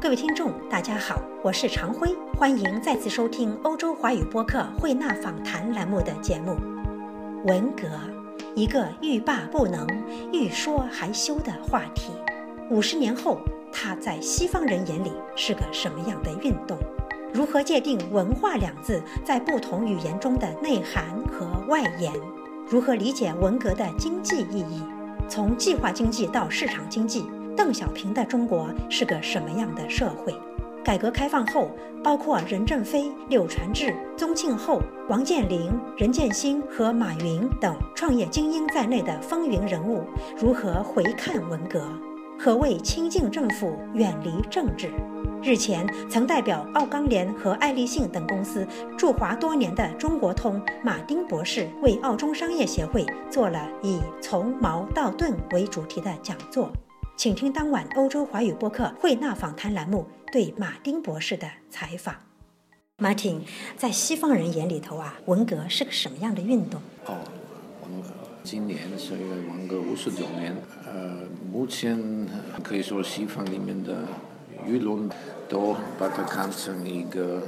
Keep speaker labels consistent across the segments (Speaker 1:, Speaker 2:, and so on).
Speaker 1: 各位听众，大家好，我是常辉，欢迎再次收听欧洲华语播客慧纳访谈栏目的节目。文革，一个欲罢不能、欲说还休的话题。五十年后，它在西方人眼里是个什么样的运动？如何界定“文化”两字在不同语言中的内涵和外延？如何理解文革的经济意义？从计划经济到市场经济。邓小平的中国是个什么样的社会？改革开放后，包括任正非、柳传志、宗庆后、王健林、任建新和马云等创业精英在内的风云人物，如何回看文革？何谓亲近政府、远离政治？日前，曾代表奥钢联和爱立信等公司驻华多年的中国通马丁博士，为澳中商业协会做了以“从矛到盾”为主题的讲座。请听当晚欧洲华语播客慧纳访谈栏目对马丁博士的采访。Martin，在西方人眼里头啊，文革是个什么样的运动？
Speaker 2: 哦，文革今年是文革五十周年。呃，目前可以说西方里面的舆论都把它看成一个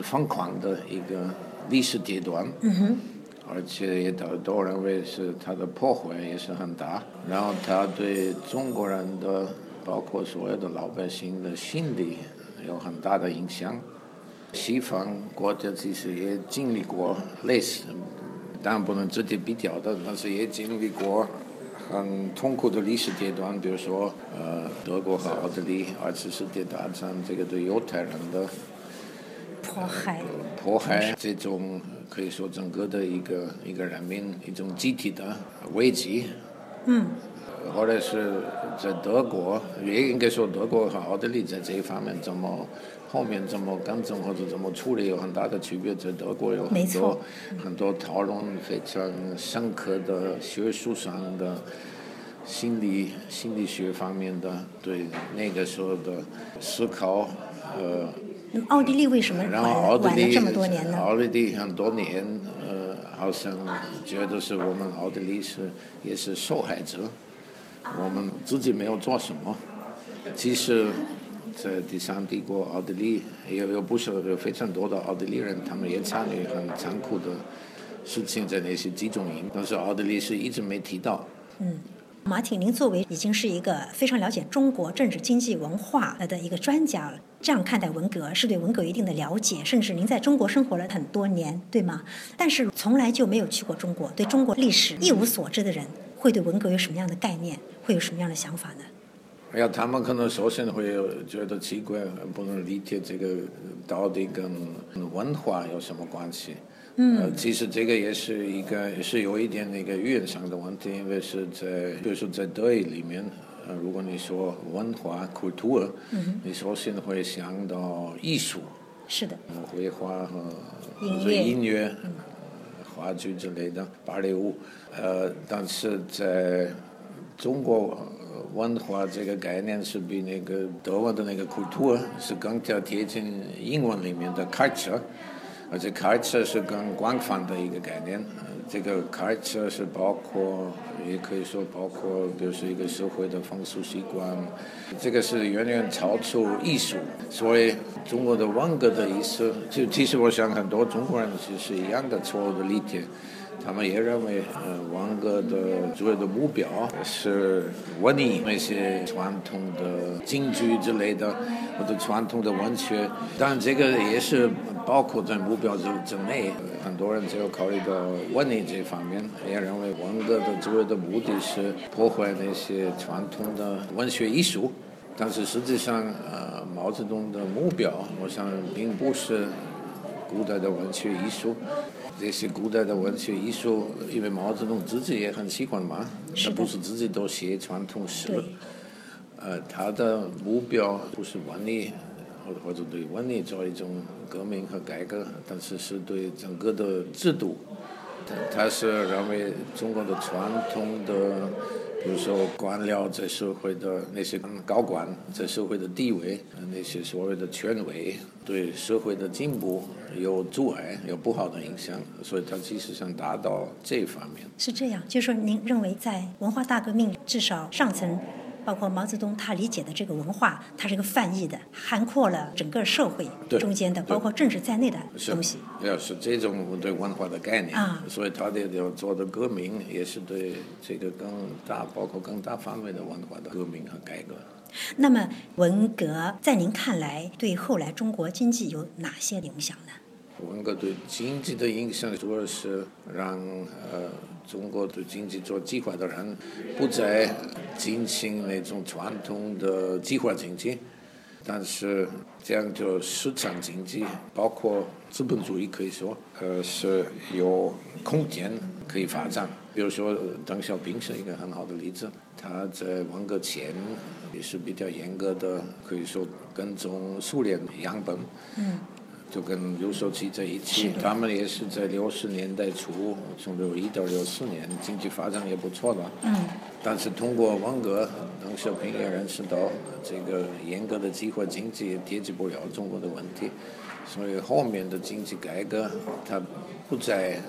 Speaker 2: 疯狂的一个历史阶段。
Speaker 1: 嗯哼。
Speaker 2: 而且也都都认为是它的破坏也是很大，然后它对中国人的，包括所有的老百姓的心理有很大的影响。西方国家其实也经历过类似，当然不能直接比较的，但是也经历过很痛苦的历史阶段，比如说呃德国和奥地利二次世界大战这个对犹太人的。
Speaker 1: 迫害，
Speaker 2: 迫害这种可以说整个的一个一个人民一种集体的危机。
Speaker 1: 嗯。
Speaker 2: 或者是在德国，也应该说德国和奥地利在这一方面怎么后面怎么跟正或者怎么处理有很大的区别。在德国有很多很多讨论非常深刻的学术上的心理心理学方面的对那个时候的思考呃。
Speaker 1: 那奥地利为什么晚晚了这么多年呢？
Speaker 2: 奥地利很多年，呃，好像觉得是我们奥地利是也是受害者，我们自己没有做什么。其实，在第三帝国奥地利，也有不少有非常多的奥地利人，他们也参与很残酷的事情在那些集中营，但是奥地利是一直没提到。
Speaker 1: 嗯。马挺，您作为已经是一个非常了解中国政治、经济、文化的一个专家了，这样看待文革是对文革一定的了解，甚至您在中国生活了很多年，对吗？但是从来就没有去过中国，对中国历史一无所知的人，会对文革有什么样的概念？会有什么样的想法呢？
Speaker 2: 哎呀，他们可能首先会觉得奇怪，不能理解这个到底跟文化有什么关系。
Speaker 1: 嗯，
Speaker 2: 其实这个也是一个，也是有一点那个语言上的问题，因为是在，比如说在德语里面，呃，如果你说文化 （Kultur），你首先会想到艺术，
Speaker 1: 是的，
Speaker 2: 绘画和
Speaker 1: 音乐、
Speaker 2: 音乐、话剧之类的芭蕾舞，呃，但是在中国文化这个概念是比那个德文的那个 Kultur 是更加贴近英文里面的 culture。而且 culture 是更广泛的一个概念，这个 culture 是包括，也可以说包括，比如说一个社会的风俗习惯，这个是远远超出艺术。所以中国的文革的意思，就其实我想很多中国人其实一样的错误的理解。他们也认为，呃，文革的主要的目标是文艺那些传统的京剧之类的，或者传统的文学。但，这个也是包括在目标之之内。很多人只有考虑到文艺这方面，也认为文革的主要的目的是破坏那些传统的文学艺术。但是实际上，呃，毛泽东的目标，我想并不是古代的文学艺术。这些古代的文学艺术，因为毛泽东自己也很喜欢嘛，他不是自己都写传统诗，呃，他的目标不是文艺，或者对文艺做一种革命和改革，但是是对整个的制度，他是认为中国的传统的。比如说，官僚在社会的那些高官在社会的地位，那些所谓的权威，对社会的进步有阻碍，有不好的影响，所以他其实想达到这方面。
Speaker 1: 是这样，就是说，您认为在文化大革命至少上层包括毛泽东他理解的这个文化，它是一个泛义的，涵括了整个社会中间的，包括政治在内的东西。
Speaker 2: 要是这种对文化的概念，
Speaker 1: 啊，
Speaker 2: 所以他的要做的革命也是对这个更大，包括更大范围的文化的革命和改革。
Speaker 1: 那么，文革在您看来对后来中国经济有哪些影响呢？
Speaker 2: 文革对经济的影响主要是让呃中国对经济做计划的人不再进行那种传统的计划经济，但是这样就市场经济，包括资本主义可以说呃是有空间可以发展。比如说邓小平是一个很好的例子，他在文革前也是比较严格的，可以说跟踪苏联样本。
Speaker 1: 嗯。
Speaker 2: 就跟刘少奇在一起，他们也是在六十年代初，从六一到六四年，经济发展也不错的。
Speaker 1: 嗯。
Speaker 2: 但是通过文革，邓小平也认识到这个严格的计划经济也解决不了中国的问题，所以后面的经济改革，他不再。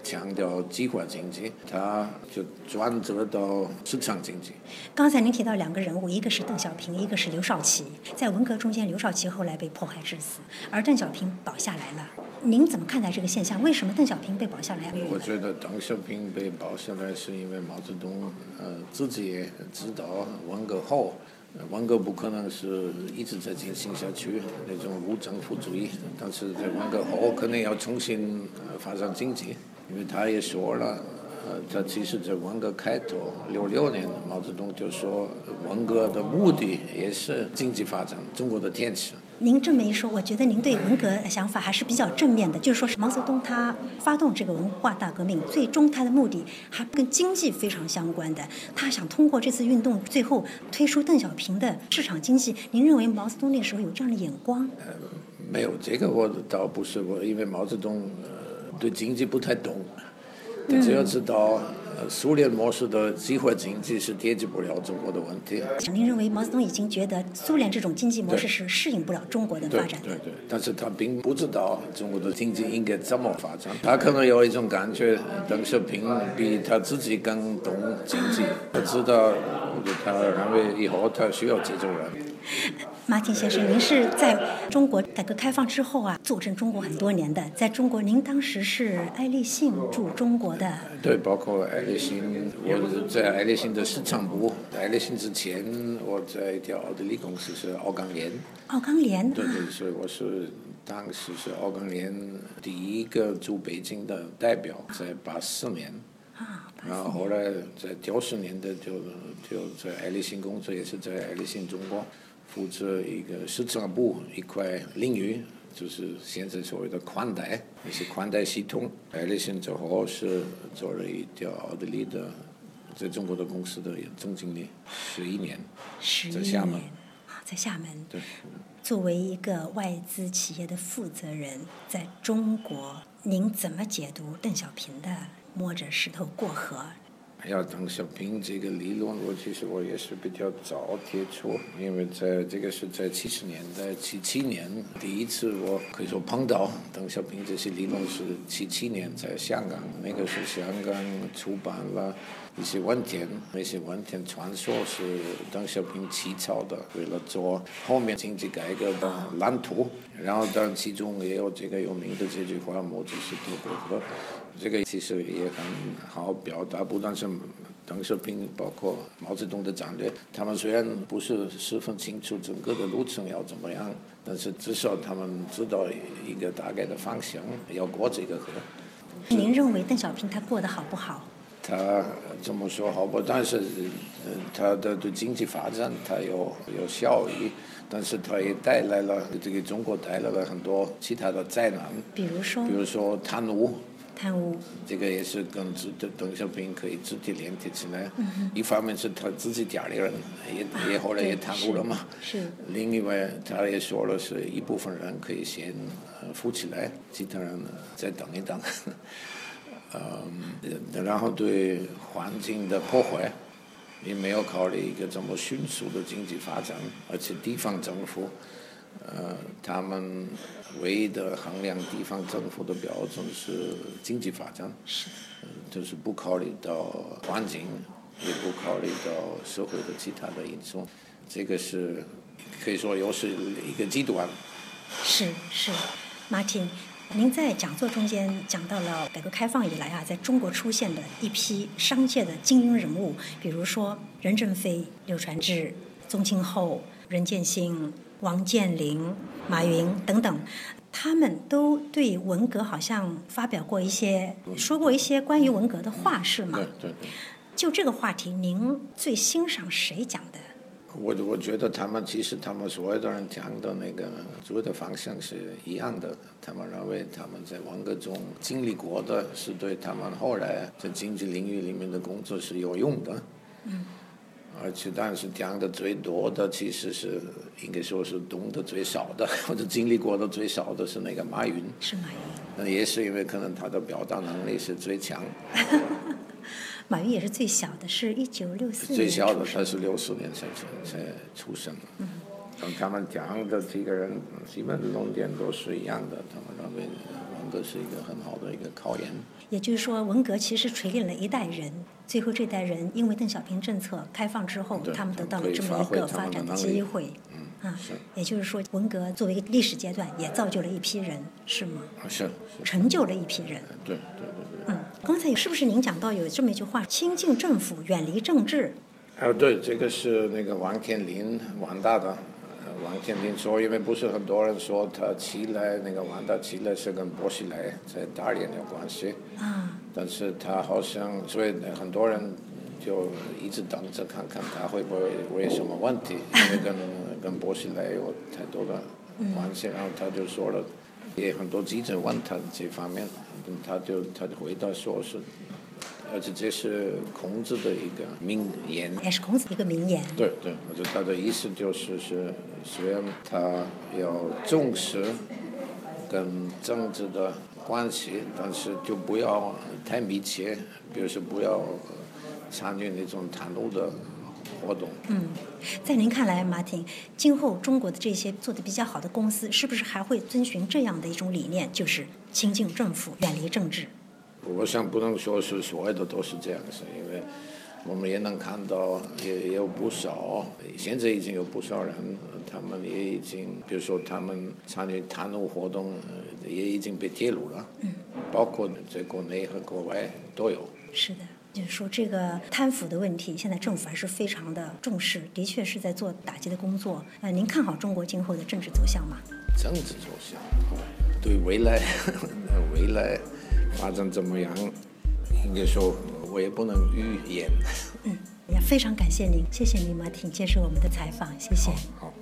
Speaker 2: 呃，强调计划经济，他就转折到市场经济。
Speaker 1: 刚才您提到两个人物，一个是邓小平，一个是刘少奇。在文革中间，刘少奇后来被迫害致死，而邓小平保下来了。您怎么看待这个现象？为什么邓小平被保下来？
Speaker 2: 我觉得邓小平被保下来是因为毛泽东呃自己知道文革后。文革不可能是一直在进行下去那种无政府主义，但是在文革后肯定要重新发展经济，因为他也说了，呃，他其实在文革开头六六年，毛泽东就说文革的目的也是经济发展，中国的天使。
Speaker 1: 您这么一说，我觉得您对文革的想法还是比较正面的。就是说是，毛泽东他发动这个文化大革命，最终他的目的还跟经济非常相关的。他想通过这次运动，最后推出邓小平的市场经济。您认为毛泽东那时候有这样的眼光？
Speaker 2: 呃，没有这个，我倒不是我，因为毛泽东呃对经济不太懂，他只要知道。苏联模式的计划经济是解决不了中国的问题。
Speaker 1: 您认为毛泽东已经觉得苏联这种经济模式是适应不了中国的发展？
Speaker 2: 对对，但是他并不知道中国的经济应该怎么发展。他可能有一种感觉，邓小平比他自己更懂经济，他知道，他认为以后他需要这种人。
Speaker 1: 马挺先生，您是在中国改革开放之后啊，坐镇中国很多年的。在中国，您当时是爱立信驻中国的。
Speaker 2: 对，包括爱立信，我在爱立信的市场部。爱立信之前，我在一条奥地利公司是奥钢联。
Speaker 1: 奥钢联。
Speaker 2: 对对，所以我是当时是奥钢联第一个驻北京的代表，在八四年。
Speaker 1: 啊。
Speaker 2: 然后后来在九十年代就就在爱立信工作，也是在爱立信中国。负责一个市场部一块领域，就是现在所谓的宽带，也是宽带系统。爱立信之后是做了一条奥地利的，在中国的公司的总经理，十一年，在厦门。
Speaker 1: 在厦门。
Speaker 2: 对。
Speaker 1: 作为一个外资企业的负责人，在中国，您怎么解读邓小平的“摸着石头过河”？
Speaker 2: 要邓小平这个理论，我其实我也是比较早接触，因为在这个是在七十年代七七年第一次我可以说碰到邓小平这些理论是七七年在香港，那个是香港出版了一些文件，那些文件传说是邓小平起草的，为了做后面经济改革的蓝图，然后当然其中也有这个有名的这句话“摸着石头过”。这个其实也很好表达，不但是邓小平，包括毛泽东的战略，他们虽然不是十分清楚整个的路程要怎么样，但是至少他们知道一个大概的方向，要过这个河。
Speaker 1: 您认为邓小平他过得好不好？
Speaker 2: 他这么说好不？但是，他的对经济发展他有有效益，但是他也带来了这个中国带来了很多其他的灾难。
Speaker 1: 比如说？
Speaker 2: 比如说贪污。
Speaker 1: 贪污，
Speaker 2: 这个也是跟邓邓小平可以直接连接起来。一方面是他自己家里人也也后来也贪污了嘛。
Speaker 1: 是。
Speaker 2: 另外，他也说了，是一部分人可以先富起来，其他人再等一等。嗯，然后对环境的破坏，也没有考虑一个这么迅速的经济发展，而且地方政府。呃，他们唯一的衡量地方政府的标准是经济发展，
Speaker 1: 是，
Speaker 2: 就是不考虑到环境，也不考虑到社会的其他的因素，这个是可以说又是一个极端。
Speaker 1: 是是，Martin，您在讲座中间讲到了改革开放以来啊，在中国出现的一批商界的精英人物，比如说任正非、柳传志、宗庆后、任建新、王健林、马云等等。他们都对文革好像发表过一些，说过一些关于文革的话，是吗？
Speaker 2: 对对对。
Speaker 1: 就这个话题，您最欣赏谁讲的？
Speaker 2: 我我觉得他们其实他们所有的人讲的那个主要的方向是一样的。他们认为他们在文革中经历过的是对他们后来在经济领域里面的工作是有用的。
Speaker 1: 嗯。
Speaker 2: 而且，但是讲的最多的，其实是应该说是懂得最少的，或者经历过的最少的是那个马云。
Speaker 1: 是马云。
Speaker 2: 那也是因为可能他的表达能力是最强。
Speaker 1: 马云也是最小的，是一九六四年
Speaker 2: 最小的，他是六四年才才出生。
Speaker 1: 嗯。
Speaker 2: 他们讲的几个人，基本的论点都是一样的。他们认为文革是一个很好的一个考验。
Speaker 1: 也就是说，文革其实锤炼了一代人。最后，这代人因为邓小平政策开放之后，他们得到了这么一个发展的机会。
Speaker 2: 嗯啊，
Speaker 1: 也就是说，文革作为一个历史阶段，也造就了一批人，是吗？
Speaker 2: 是。
Speaker 1: 成就了一批人。
Speaker 2: 对对对对。
Speaker 1: 嗯，刚才是不是您讲到有这么一句话：“亲近政府，远离政治。”
Speaker 2: 啊，对，这个是那个王天林王大的。王天林说，因为不是很多人说他起来那个王大起来是跟薄熙来在大连有关系。
Speaker 1: 啊。
Speaker 2: 但是他好像，所以很多人就一直等着看看他会不会会有什么问题，因为跟跟薄熙来有太多的关系。然后他就说了，也很多记者问他这方面，他就他就回答说是。而且这是孔子的一个名言，
Speaker 1: 也是孔子一个名言。
Speaker 2: 对对，我觉得他的意思就是是，虽然他要重视跟政治的关系，但是就不要太密切，比如说不要参与那种袒露的活动。
Speaker 1: 嗯，在您看来，马婷，今后中国的这些做的比较好的公司，是不是还会遵循这样的一种理念，就是亲近政府，远离政治？
Speaker 2: 我想不能说是所有的都是这样子，因为我们也能看到，也有不少，现在已经有不少人，他们也已经，比如说他们参与贪污活动，也已经被揭露了。
Speaker 1: 嗯。
Speaker 2: 包括在国内和国外都有。
Speaker 1: 是的，就是说这个贪腐的问题，现在政府还是非常的重视，的确是在做打击的工作。呃，您看好中国今后的政治走向吗？
Speaker 2: 政治走向，对未来，未来。发展怎么样？应该说，我也不能预言。
Speaker 1: 嗯，也非常感谢您，谢谢您，马挺接受我们的采访，谢谢。
Speaker 2: 好。